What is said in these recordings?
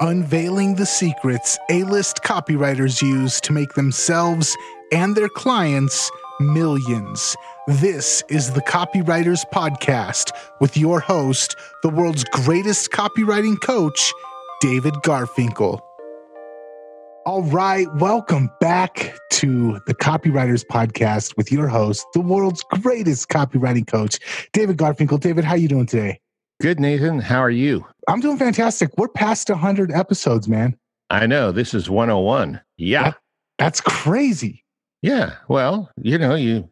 unveiling the secrets A list copywriters use to make themselves and their clients millions. This is the Copywriters Podcast with your host, the world's greatest copywriting coach, David Garfinkel. All right, welcome back to the Copywriters Podcast with your host, the world's greatest copywriting coach, David Garfinkel. David, how you doing today? Good, Nathan. How are you? I'm doing fantastic. We're past 100 episodes, man. I know. This is 101. Yeah. That, that's crazy. Yeah. Well, you know, you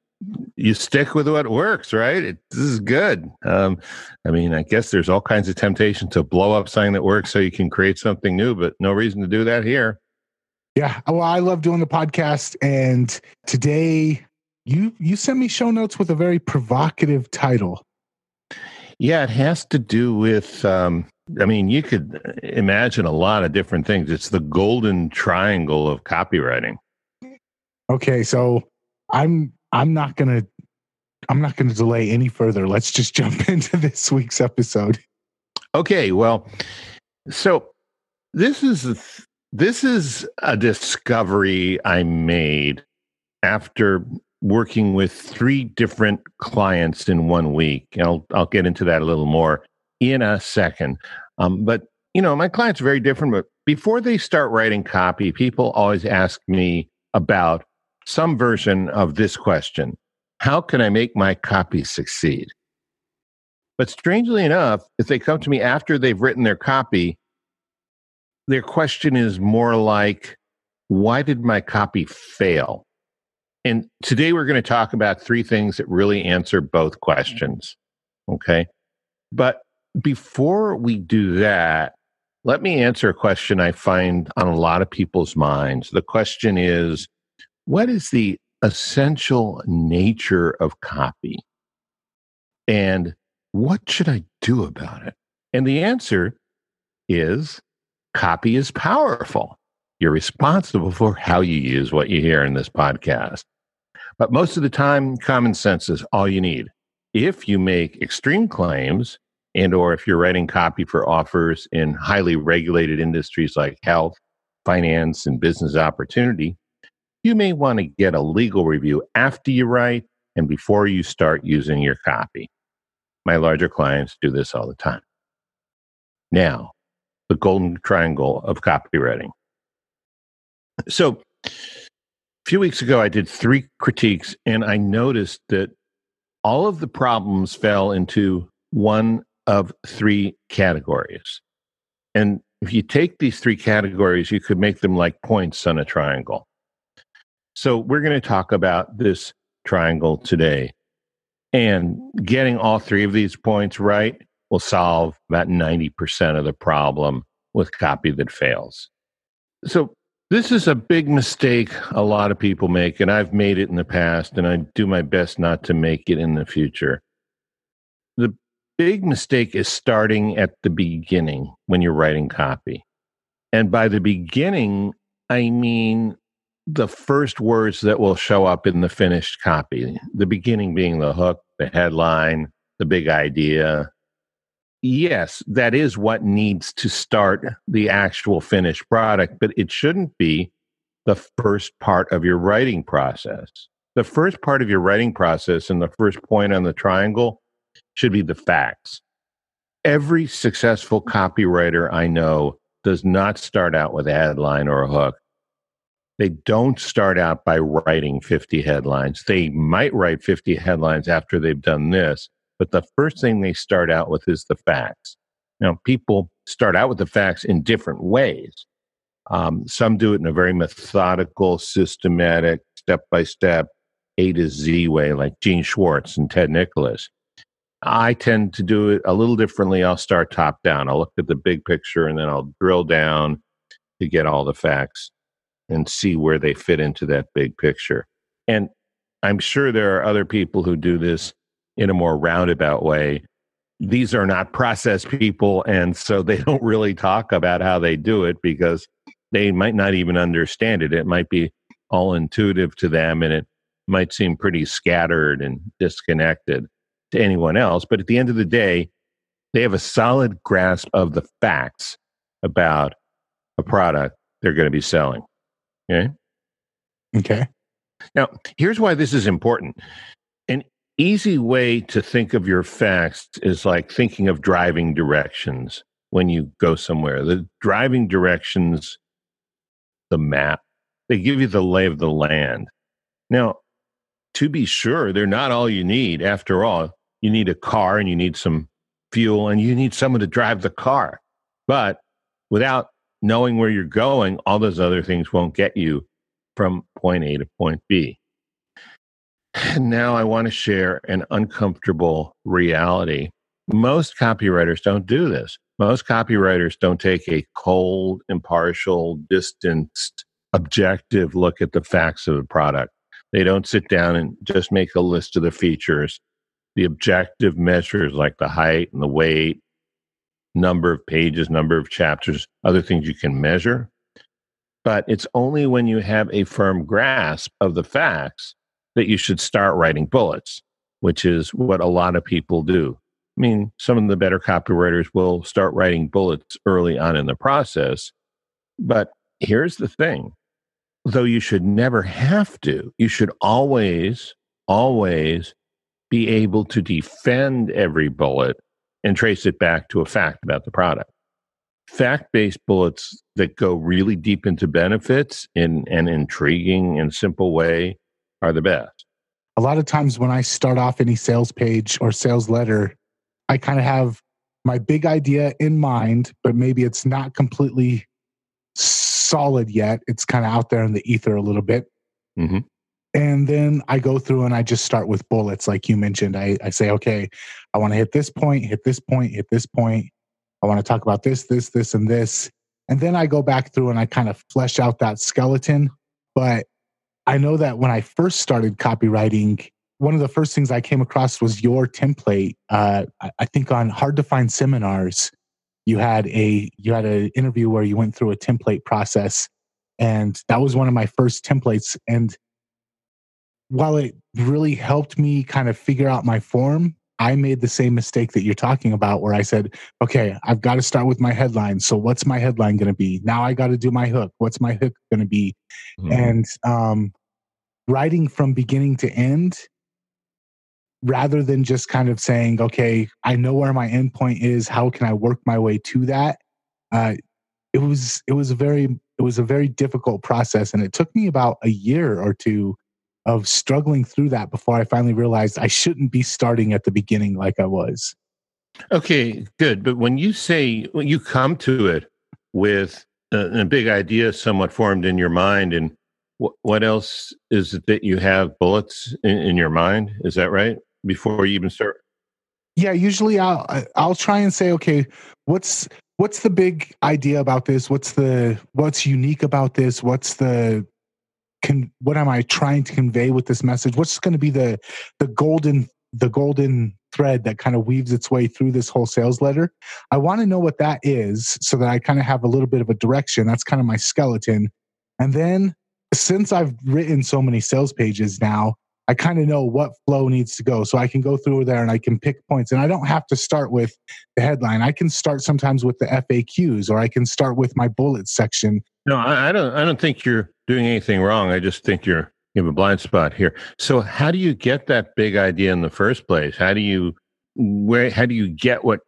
you stick with what works, right? It, this is good. Um, I mean, I guess there's all kinds of temptation to blow up something that works so you can create something new, but no reason to do that here. Yeah. Well, I love doing the podcast. And today you you sent me show notes with a very provocative title. Yeah, it has to do with um, I mean, you could imagine a lot of different things. It's the golden triangle of copywriting. Okay, so I'm I'm not going to I'm not to delay any further. Let's just jump into this week's episode. Okay, well, so this is this is a discovery I made after working with three different clients in one week. And I'll, I'll get into that a little more in a second. Um, but, you know, my clients are very different. But before they start writing copy, people always ask me about some version of this question How can I make my copy succeed? But strangely enough, if they come to me after they've written their copy, their question is more like, why did my copy fail? And today we're going to talk about three things that really answer both mm-hmm. questions. Okay. But before we do that, let me answer a question I find on a lot of people's minds. The question is what is the essential nature of copy? And what should I do about it? And the answer is copy is powerful. You're responsible for how you use what you hear in this podcast. But most of the time, common sense is all you need. If you make extreme claims, and or if you're writing copy for offers in highly regulated industries like health, finance, and business opportunity, you may want to get a legal review after you write and before you start using your copy. My larger clients do this all the time. Now, the golden triangle of copywriting. So, few weeks ago, I did three critiques, and I noticed that all of the problems fell into one of three categories. And if you take these three categories, you could make them like points on a triangle. So, we're going to talk about this triangle today. And getting all three of these points right will solve about 90% of the problem with copy that fails. So, this is a big mistake a lot of people make, and I've made it in the past, and I do my best not to make it in the future. The big mistake is starting at the beginning when you're writing copy. And by the beginning, I mean the first words that will show up in the finished copy, the beginning being the hook, the headline, the big idea, yes, that is what needs to start the actual finished product, but it shouldn't be the first part of your writing process. The first part of your writing process and the first point on the triangle should be the facts. Every successful copywriter I know does not start out with a headline or a hook. They don't start out by writing 50 headlines. They might write 50 headlines after they've done this, but the first thing they start out with is the facts. Now, people start out with the facts in different ways. Um, some do it in a very methodical, systematic, step by step, A to Z way, like Gene Schwartz and Ted Nicholas. I tend to do it a little differently. I'll start top down. I'll look at the big picture and then I'll drill down to get all the facts and see where they fit into that big picture. And I'm sure there are other people who do this in a more roundabout way. These are not process people, and so they don't really talk about how they do it because they might not even understand it. It might be all intuitive to them, and it might seem pretty scattered and disconnected to anyone else. But at the end of the day, they have a solid grasp of the facts about a product they're going to be selling. Okay. Okay. Now, here's why this is important. Easy way to think of your facts is like thinking of driving directions when you go somewhere. The driving directions, the map, they give you the lay of the land. Now, to be sure, they're not all you need. After all, you need a car and you need some fuel and you need someone to drive the car. But without knowing where you're going, all those other things won't get you from point A to point B. And now I want to share an uncomfortable reality. Most copywriters don't do this. Most copywriters don't take a cold, impartial, distanced, objective look at the facts of the product. They don't sit down and just make a list of the features. The objective measures like the height and the weight, number of pages, number of chapters, other things you can measure. But it's only when you have a firm grasp of the facts that you should start writing bullets, which is what a lot of people do. I mean, some of the better copywriters will start writing bullets early on in the process. But here's the thing though you should never have to, you should always, always be able to defend every bullet and trace it back to a fact about the product. Fact based bullets that go really deep into benefits in an intriguing and simple way are the best. A lot of times when I start off any sales page or sales letter, I kind of have my big idea in mind, but maybe it's not completely solid yet. It's kind of out there in the ether a little bit. Mm-hmm. And then I go through and I just start with bullets, like you mentioned. I, I say, okay, I want to hit this point, hit this point, hit this point. I want to talk about this, this, this, and this. And then I go back through and I kind of flesh out that skeleton. But I know that when I first started copywriting, one of the first things I came across was your template. Uh, I think on hard to find seminars, you had a you had an interview where you went through a template process and that was one of my first templates and while it really helped me kind of figure out my form i made the same mistake that you're talking about where i said okay i've got to start with my headline so what's my headline going to be now i got to do my hook what's my hook going to be mm-hmm. and um, writing from beginning to end rather than just kind of saying, okay, I know where my endpoint is. How can I work my way to that? Uh, it was it was a very it was a very difficult process, and it took me about a year or two of struggling through that before I finally realized I shouldn't be starting at the beginning like I was. Okay, good. But when you say when you come to it with a, a big idea somewhat formed in your mind, and what, else is it that you have bullets in, in your mind? Is that right? before you even start? Yeah, usually I'll I'll try and say, okay, what's what's the big idea about this? What's the what's unique about this? What's the can what am I trying to convey with this message? What's going to be the the golden the golden thread that kind of weaves its way through this whole sales letter? I want to know what that is so that I kind of have a little bit of a direction. That's kind of my skeleton. And then since I've written so many sales pages now, I kind of know what flow needs to go. So I can go through there and I can pick points. And I don't have to start with the headline. I can start sometimes with the FAQs or I can start with my bullet section. No, I, I don't I don't think you're doing anything wrong. I just think you're you have a blind spot here. So how do you get that big idea in the first place? How do you where how do you get what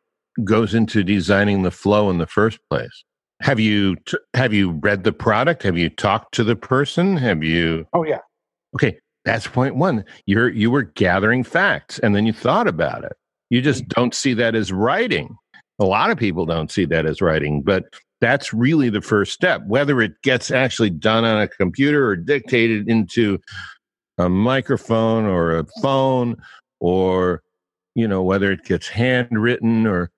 goes into designing the flow in the first place? Have you have you read the product? Have you talked to the person? Have you Oh yeah. Okay, that's point one. You're you were gathering facts and then you thought about it. You just mm. don't see that as writing. A lot of people don't see that as writing, but that's really the first step. Whether it gets actually done on a computer or dictated into a microphone or a phone, or you know whether it gets handwritten or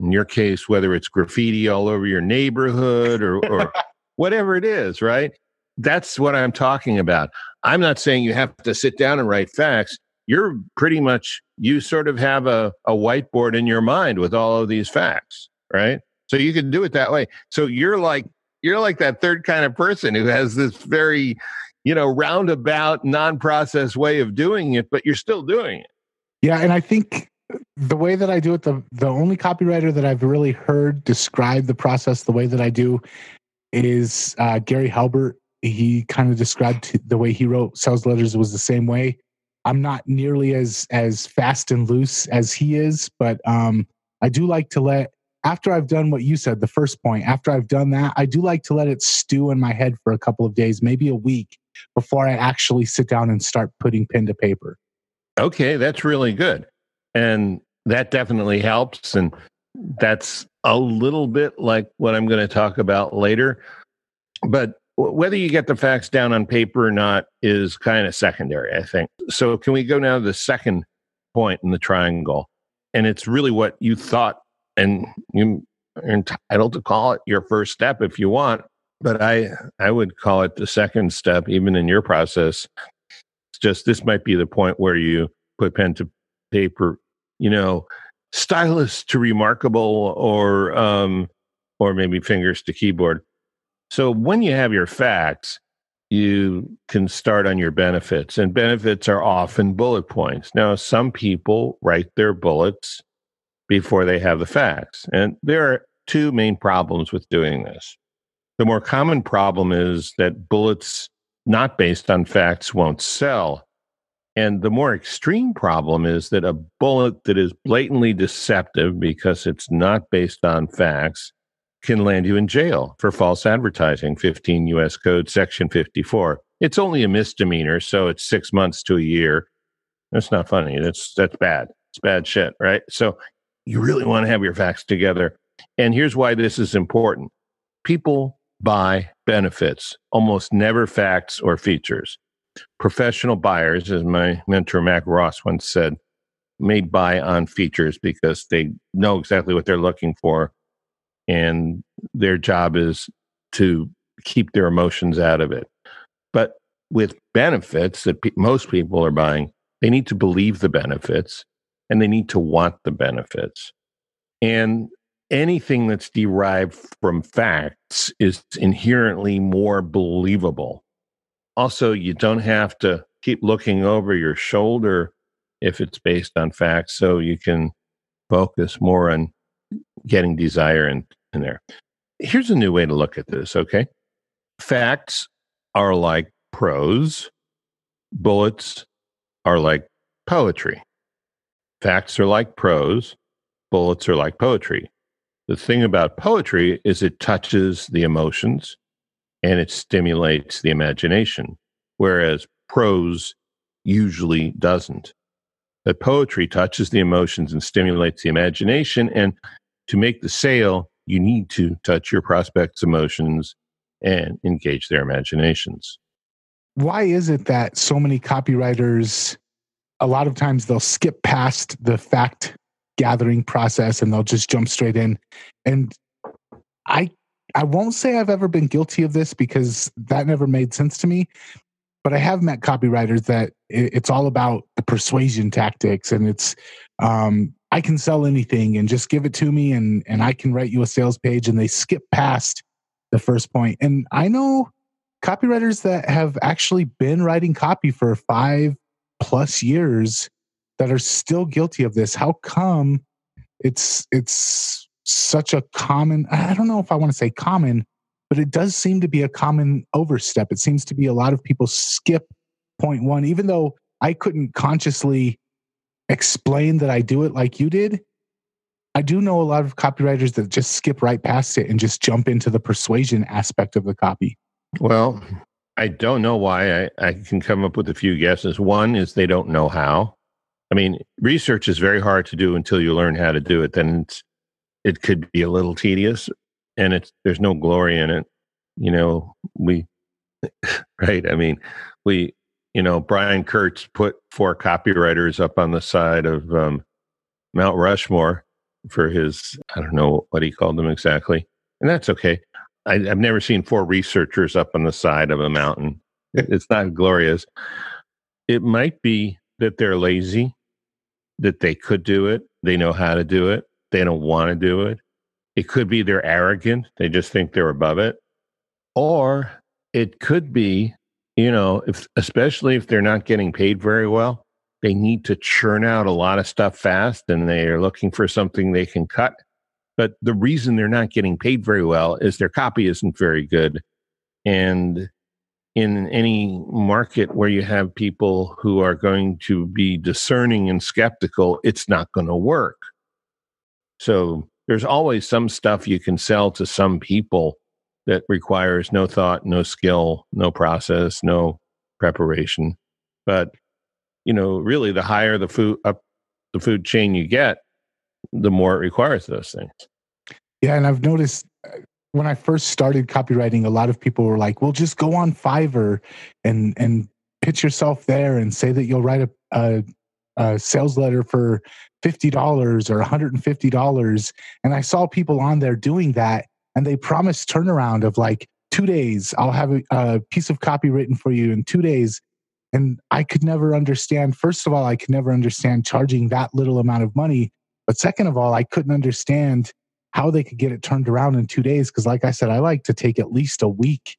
in your case whether it's graffiti all over your neighborhood or, or whatever it is, right? That's what I'm talking about. I'm not saying you have to sit down and write facts. You're pretty much, you sort of have a, a whiteboard in your mind with all of these facts, right? So you can do it that way. So you're like, you're like that third kind of person who has this very, you know, roundabout, non process way of doing it, but you're still doing it. Yeah. And I think the way that I do it, the, the only copywriter that I've really heard describe the process the way that I do is uh, Gary Halbert. He kind of described the way he wrote sales letters was the same way. I'm not nearly as as fast and loose as he is, but um, I do like to let after I've done what you said, the first point. After I've done that, I do like to let it stew in my head for a couple of days, maybe a week, before I actually sit down and start putting pen to paper. Okay, that's really good, and that definitely helps. And that's a little bit like what I'm going to talk about later. But whether you get the facts down on paper or not is kind of secondary, I think. So, can we go now to the second point in the triangle? And it's really what you thought, and you're entitled to call it your first step if you want. But I, I would call it the second step, even in your process. It's just this might be the point where you put pen to paper. You know, stylus to remarkable or um, or maybe fingers to keyboard. So when you have your facts, you can start on your benefits, and benefits are often bullet points. Now, some people write their bullets before they have the facts, and there are two main problems with doing this. The more common problem is that bullets not based on facts won't sell and the more extreme problem is that a bullet that is blatantly deceptive because it's not based on facts can land you in jail for false advertising, 15 US Code, Section 54. It's only a misdemeanor, so it's six months to a year. That's not funny. That's that's bad. It's bad shit, right? So you really want to have your facts together. And here's why this is important. People buy benefits, almost never facts or features. Professional buyers, as my mentor Mac Ross once said, may buy on features because they know exactly what they're looking for. And their job is to keep their emotions out of it. But with benefits that pe- most people are buying, they need to believe the benefits and they need to want the benefits. And anything that's derived from facts is inherently more believable also, you don't have to keep looking over your shoulder if it's based on facts, so you can focus more on getting desire in, in there. Here's a new way to look at this, okay? Facts are like prose, bullets are like poetry. Facts are like prose, bullets are like poetry. The thing about poetry is it touches the emotions, and it stimulates the imagination, whereas prose usually doesn't. But poetry touches the emotions and stimulates the imagination. And to make the sale, you need to touch your prospect's emotions and engage their imaginations. Why is it that so many copywriters, a lot of times they'll skip past the fact gathering process and they'll just jump straight in? And I I won't say I've ever been guilty of this because that never made sense to me. But I have met copywriters that it's all about the persuasion tactics, and it's um, I can sell anything and just give it to me, and and I can write you a sales page, and they skip past the first point. And I know copywriters that have actually been writing copy for five plus years that are still guilty of this. How come it's it's such a common, I don't know if I want to say common, but it does seem to be a common overstep. It seems to be a lot of people skip point one, even though I couldn't consciously explain that I do it like you did. I do know a lot of copywriters that just skip right past it and just jump into the persuasion aspect of the copy. Well, I don't know why. I, I can come up with a few guesses. One is they don't know how. I mean, research is very hard to do until you learn how to do it. Then it's it could be a little tedious and it's there's no glory in it you know we right i mean we you know brian kurtz put four copywriters up on the side of um, mount rushmore for his i don't know what he called them exactly and that's okay. I, i've never seen four researchers up on the side of a mountain. It's not glorious. It might be that they're lazy that they could do it they know how to do it they don't want to do it. It could be they're arrogant. They just think they're above it. Or it could be, you know, if especially if they're not getting paid very well, they need to churn out a lot of stuff fast and they are looking for something they can cut But the reason they're not getting paid very well is their copy isn't very good. And in any market where you have people who are going to be discerning and skeptical, it's not going to work. So there's always some stuff you can sell to some people that requires no thought, no skill, no process, no preparation. But you know, really, the higher the food up the food chain you get, the more it requires those things. Yeah, and I've noticed uh, when I first started copywriting, a lot of people were like, "Well, just go on Fiverr and and pitch yourself there and say that you'll write a, a, a sales letter for fifty dollars or one hundred and fifty dollars." And I saw people on there doing that, and they promised turnaround of like two days. I'll have a, a piece of copy written for you in two days. And I could never understand. First of all, I could never understand charging that little amount of money. But second of all, I couldn't understand how they could get it turned around in two days. Because, like I said, I like to take at least a week,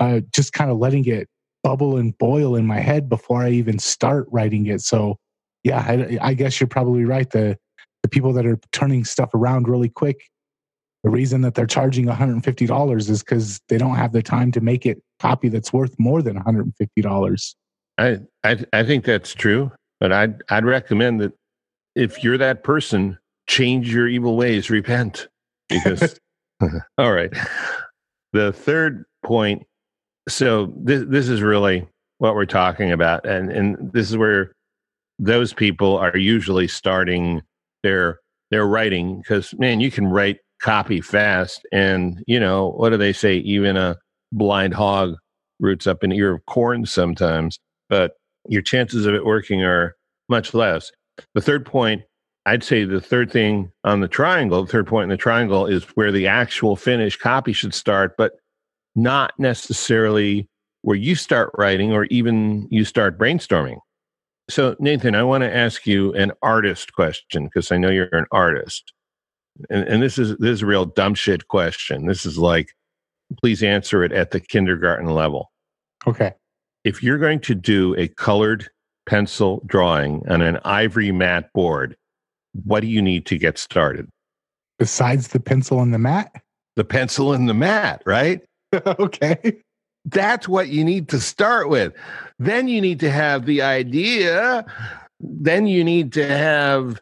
uh, just kind of letting it bubble and boil in my head before I even start writing it. So, yeah, I, I guess you're probably right. The the people that are turning stuff around really quick, the reason that they're charging $150 is because they don't have the time to make it copy that's worth more than $150. I, I I think that's true, but I'd I'd recommend that if you're that person, change your evil ways, repent. Because all right. The third point, so this this is really what we're talking about. And and this is where those people are usually starting their their writing because man, you can write copy fast and you know, what do they say? Even a blind hog roots up an ear of corn sometimes but your chances of it working are much less. The third point, I'd say the third thing on the triangle, the third point in the triangle is where the actual finished copy should start, but not necessarily where you start writing or even you start brainstorming. So, Nathan, I want to ask you an artist question because I know you're an artist. And, and this is this is a real dumb shit question. This is like, please answer it at the kindergarten level. Okay if you're going to do a colored pencil drawing on an ivory mat board, what do you need to get started? Besides the pencil and the mat? The pencil and the mat, right? okay. That's what you need to start with. Then you need to have the idea. Then you need to have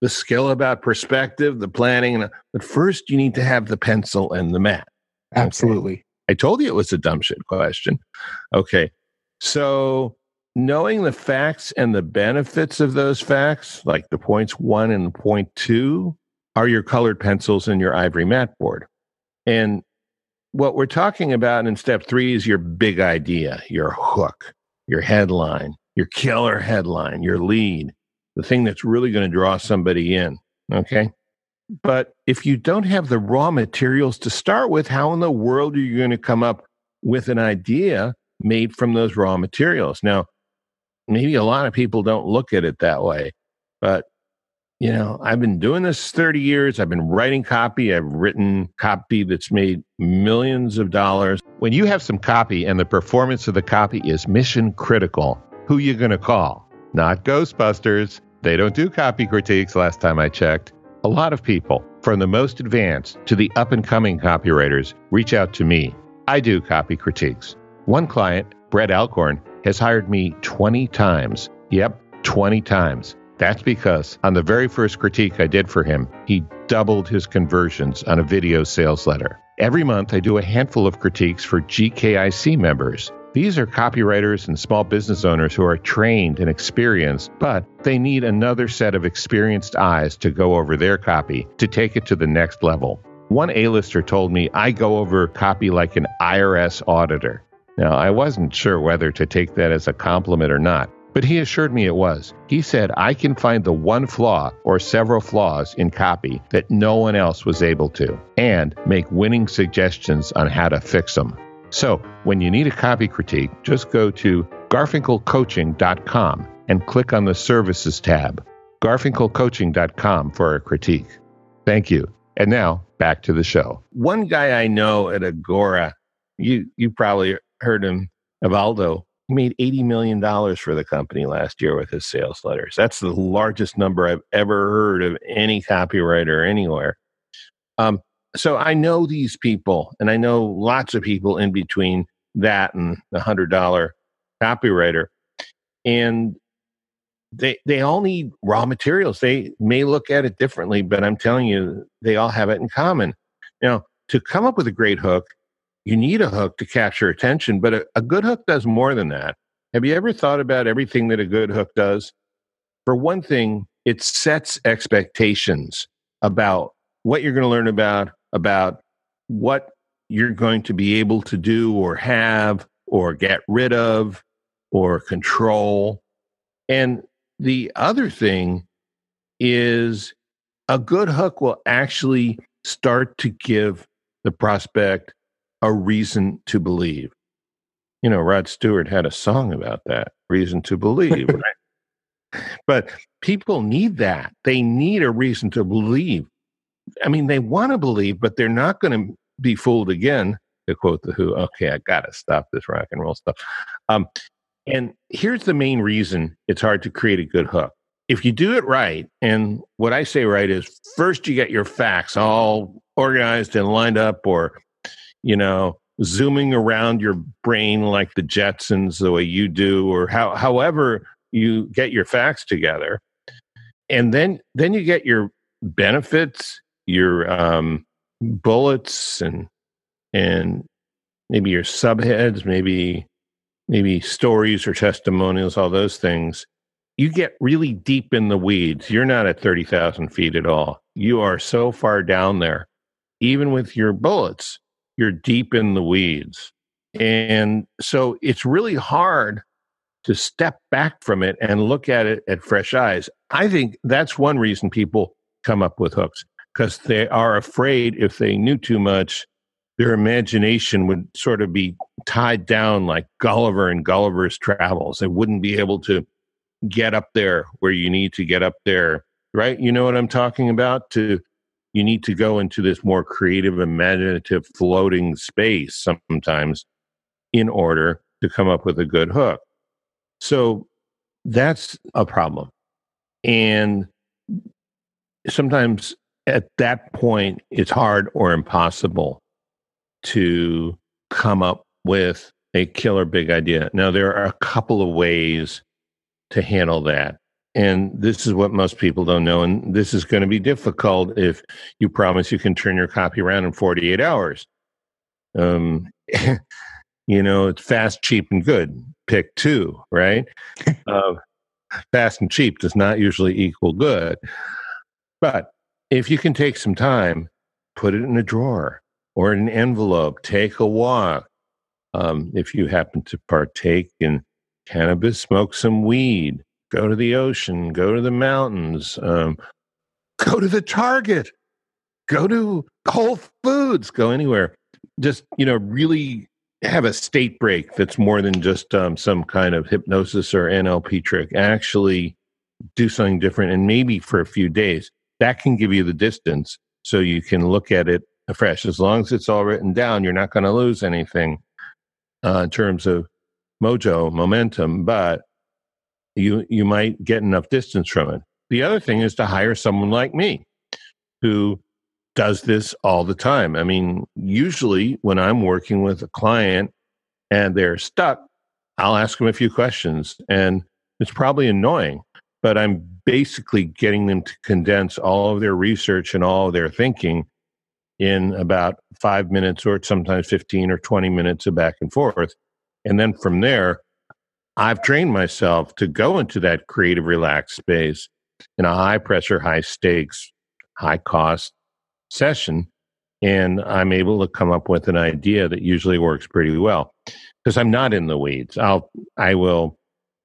the skill about perspective, the planning. But first, you need to have the pencil and the mat. Absolutely. Okay. I told you it was a dumb shit question. Okay. So, knowing the facts and the benefits of those facts, like the points one and point two, are your colored pencils and your ivory mat board. And what we're talking about in step three is your big idea, your hook, your headline, your killer headline, your lead, the thing that's really going to draw somebody in. Okay. But if you don't have the raw materials to start with, how in the world are you going to come up with an idea made from those raw materials. Now, maybe a lot of people don't look at it that way, but you know, I've been doing this 30 years. I've been writing copy. I've written copy that's made millions of dollars. When you have some copy and the performance of the copy is mission critical, who you going to call? Not Ghostbusters. They don't do copy critiques last time I checked. A lot of people, from the most advanced to the up and coming copywriters, reach out to me. I do copy critiques. One client, Brett Alcorn, has hired me 20 times. Yep, 20 times. That's because on the very first critique I did for him, he doubled his conversions on a video sales letter. Every month, I do a handful of critiques for GKIC members. These are copywriters and small business owners who are trained and experienced, but they need another set of experienced eyes to go over their copy to take it to the next level. One A-lister told me I go over copy like an IRS auditor. Now, I wasn't sure whether to take that as a compliment or not, but he assured me it was. He said, I can find the one flaw or several flaws in copy that no one else was able to, and make winning suggestions on how to fix them. So, when you need a copy critique, just go to garfinkelcoaching.com and click on the Services tab. garfinkelcoaching.com for a critique. Thank you. And now, back to the show. One guy I know at Agora, you you probably heard him, Evaldo. He made $80 million for the company last year with his sales letters. That's the largest number I've ever heard of any copywriter anywhere. Um, so I know these people, and I know lots of people in between that and the hundred dollar copywriter, and they they all need raw materials. They may look at it differently, but I'm telling you, they all have it in common. Now, to come up with a great hook, you need a hook to capture attention, but a, a good hook does more than that. Have you ever thought about everything that a good hook does? For one thing, it sets expectations about what you're going to learn about, about what you're going to be able to do or have or get rid of or control. And the other thing is a good hook will actually start to give the prospect a reason to believe. You know, Rod Stewart had a song about that, reason to believe. right? But people need that. They need a reason to believe. I mean, they want to believe, but they're not going to be fooled again. To quote the Who, okay, I got to stop this rock and roll stuff. Um, and here's the main reason it's hard to create a good hook. If you do it right, and what I say right is first you get your facts all organized and lined up, or, you know, zooming around your brain like the Jetsons the way you do, or how, however you get your facts together. And then, then you get your benefits, your um, bullets, and, and maybe your subheads, maybe maybe stories or testimonials, all those things, you get really deep in the weeds. You're not at 30,000 feet at all. You are so far down there. Even with your bullets, you're deep in the weeds. And so it's really hard to step back from it and look at it at fresh eyes. I think that's one reason people come up with hooks because they are afraid if they knew too much, their imagination would sort of be tied down like Gulliver and Gulliver's Travels. They wouldn't be able to get up there where you need to get up there, right? You know what I'm talking about? To you need to go into this more creative, imaginative, floating space sometimes in order to come up with a good hook. So that's a problem. And sometimes at that point, it's hard or impossible to come up with a killer big idea. Now, there are a couple of ways to handle that. And this is what most people don't know. And this is going to be difficult if you promise you can turn your copy around in 48 hours. Um, you know, it's fast, cheap, and good. Pick two, right? uh, fast and cheap does not usually equal good. But if you can take some time, put it in a drawer, or an envelope, take a walk. Um, if you happen to partake in cannabis, smoke some weed, go to the ocean, go to the mountains, um, go to the Target, go to Whole Foods, go anywhere. Just, you know, really have a state break that's more than just um, some kind of hypnosis or NLP trick. Actually do something different and maybe for a few days. That can give you the distance so you can look at it afresh. As long as it's all written down, you're not going to lose anything uh, in terms of mojo, momentum, but you you might get enough distance from it. The other thing is to hire someone like me who does this all the time. I mean, usually when I'm working with a client and they're stuck, I'll ask them a few questions and it's probably annoying, but I'm basically getting them to condense all of their research and all of their thinking in about five minutes or sometimes 15 or 20 minutes of back and forth. And then from there, I've trained myself to go into that creative, relaxed space in a high pressure, high stakes, high cost session. And I'm able to come up with an idea that usually works pretty well because I'm not in the weeds. I'll, I will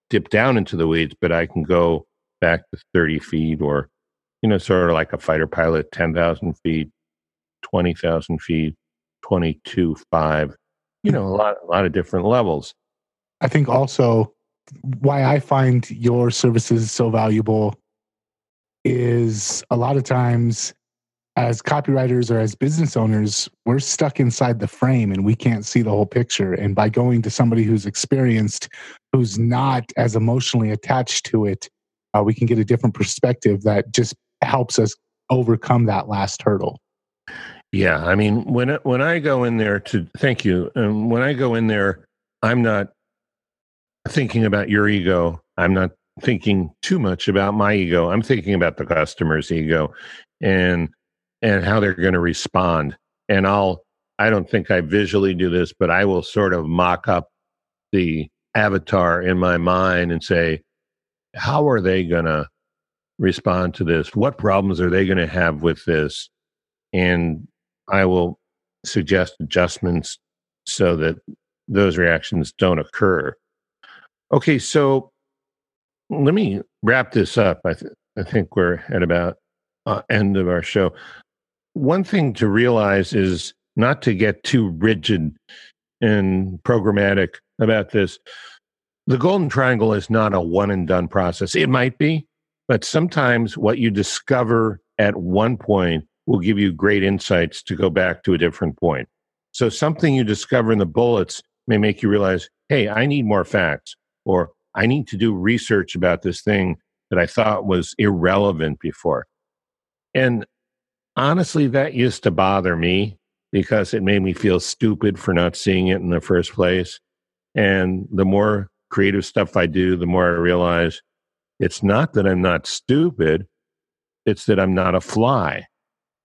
dip down into the weeds, but I can go back to 30 feet or, you know, sort of like a fighter pilot, 10,000 feet, 20,000 feet, 22, 5, you know, a lot, a lot of different levels. I think also why I find your services so valuable is a lot of times as copywriters or as business owners, we're stuck inside the frame and we can't see the whole picture. And by going to somebody who's experienced, who's not as emotionally attached to it, uh, we can get a different perspective that just helps us overcome that last hurdle. Yeah, I mean when when I go in there to thank you, and when I go in there, I'm not thinking about your ego. I'm not thinking too much about my ego. I'm thinking about the customer's ego and and how they're going to respond. And I'll I don't think I visually do this, but I will sort of mock up the avatar in my mind and say, how are they going to respond to this? What problems are they going to have with this? And I will suggest adjustments so that those reactions don't occur. Okay, so let me wrap this up. I, th- I think we're at about uh, end of our show. One thing to realize is not to get too rigid and programmatic about this. The golden triangle is not a one and done process. It might be, but sometimes what you discover at one point will give you great insights to go back to a different point. So something you discover in the bullets may make you realize, hey, I need more facts, or I need to do research about this thing that I thought was irrelevant before. And honestly, that used to bother me because it made me feel stupid for not seeing it in the first place. And the more creative stuff I do, the more I realize it's not that I'm not stupid, it's that I'm not a fly.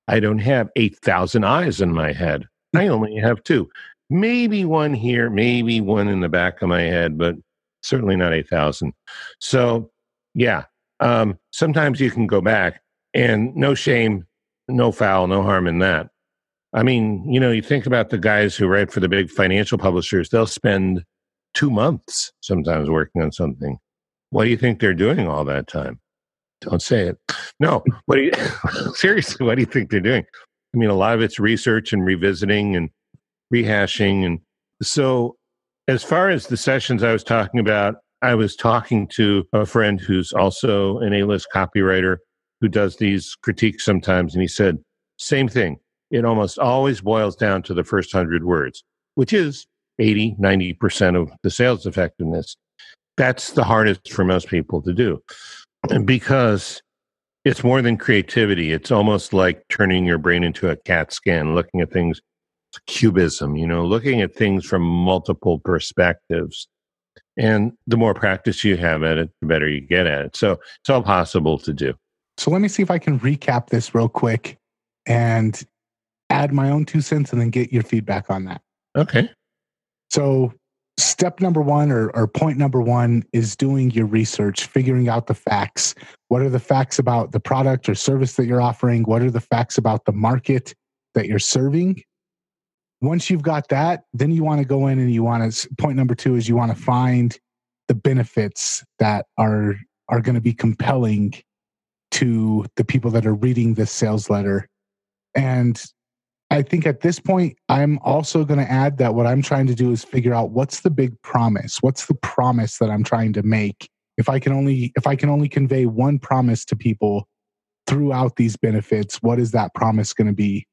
I don't have 8,000 eyes in my head. Hmm. I only have two. Maybe one here, maybe one in the back of my head, but certainly not 8,000. So, yeah, um, sometimes you can go back and no shame, no foul, no harm in that. I mean, you know, you think about the guys who write for the big financial publishers, they'll spend two months sometimes working on something. What do you think they're doing all that time? Don't say it. No, what do you seriously? What do you think they're doing? I mean, a lot of it's research and revisiting and rehashing, and so as far as the sessions I was talking about, I was talking to a friend who's also an A-list copywriter who does these critiques sometimes, and he said same thing. It almost always boils down to the first hundred words, which is 80, 90% of the sales effectiveness. That's the hardest for most people to do because it's more than creativity. It's almost like turning your brain into a CAT scan, looking at things cubism, you know, looking at things from multiple perspectives. And the more practice you have at it, the better you get at it. So it's all possible to do. So let me see if I can recap this real quick and add my own two cents and then get your feedback on that. Okay. So step number one or, or point number one is doing your research, figuring out the facts. What are the facts about the product or service that you're offering? What are the facts about the market that you're serving? Once you've got that, then you want to go in and you want to point number two is you want to find the benefits that are are going to be compelling to the people that are reading this sales letter. And I think at this point, I'm also going to add that what I'm trying to do is figure out what's the big promise? What's the promise that I'm trying to make? If I can only if I can only convey one promise to people throughout these benefits, what is that promise going to be?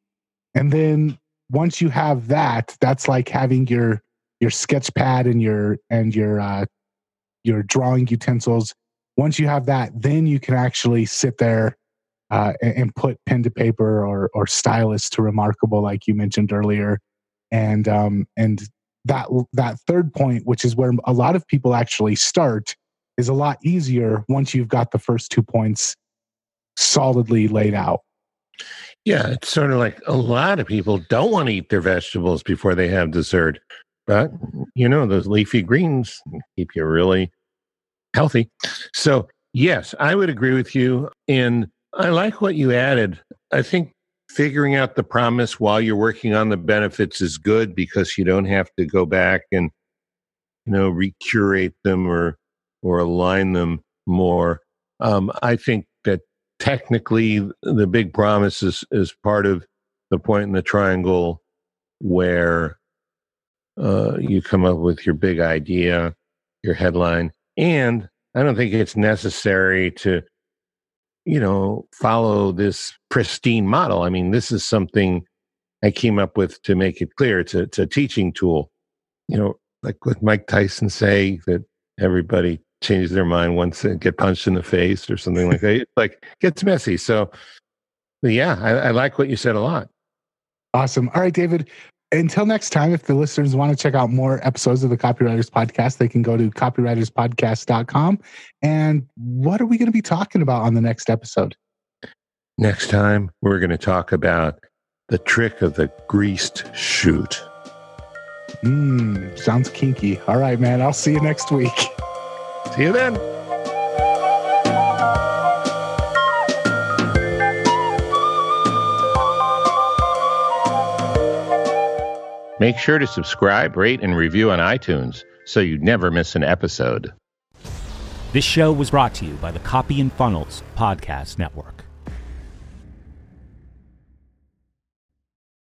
And then once you have that, that's like having your your sketch pad and your and your uh, your drawing utensils. Once you have that, then you can actually sit there uh, and, and, put pen to paper or or stylus to remarkable, like you mentioned earlier, and um, and that that third point, which is where a lot of people actually start, is a lot easier once you've got the first two points solidly laid out. Yeah, it's sort of like a lot of people don't want to eat their vegetables before they have dessert. But, you know, those leafy greens keep you really healthy. So, yes, I would agree with you. And I like what you added. I think figuring out the promise while you're working on the benefits is good because you don't have to go back and, you know, recurate them or, or align them more. Um, I think technically the big promise is, is part of the point in the triangle where uh, you come up with your big idea, your headline. And I don't think it's necessary to, you know, follow this pristine model. I mean, this is something I came up with to make it clear. It's a, it's a teaching tool. You know, like with Mike Tyson say that everybody change their mind once and get punched in the face or something like that. It like gets messy. So yeah, I, I like what you said a lot. Awesome. All right, David. Until next time, if the listeners want to check out more episodes of the Copywriters Podcast, they can go to copywriterspodcast.com. And what are we going to be talking about on the next episode? Next time, we're going to talk about the trick of the greased chute. Mmm, sounds kinky. All right, man. I'll see you next week. See you then. Make sure to subscribe, rate, and review on iTunes so you never miss an episode. This show was brought to you by the Copy and Funnels Podcast Network.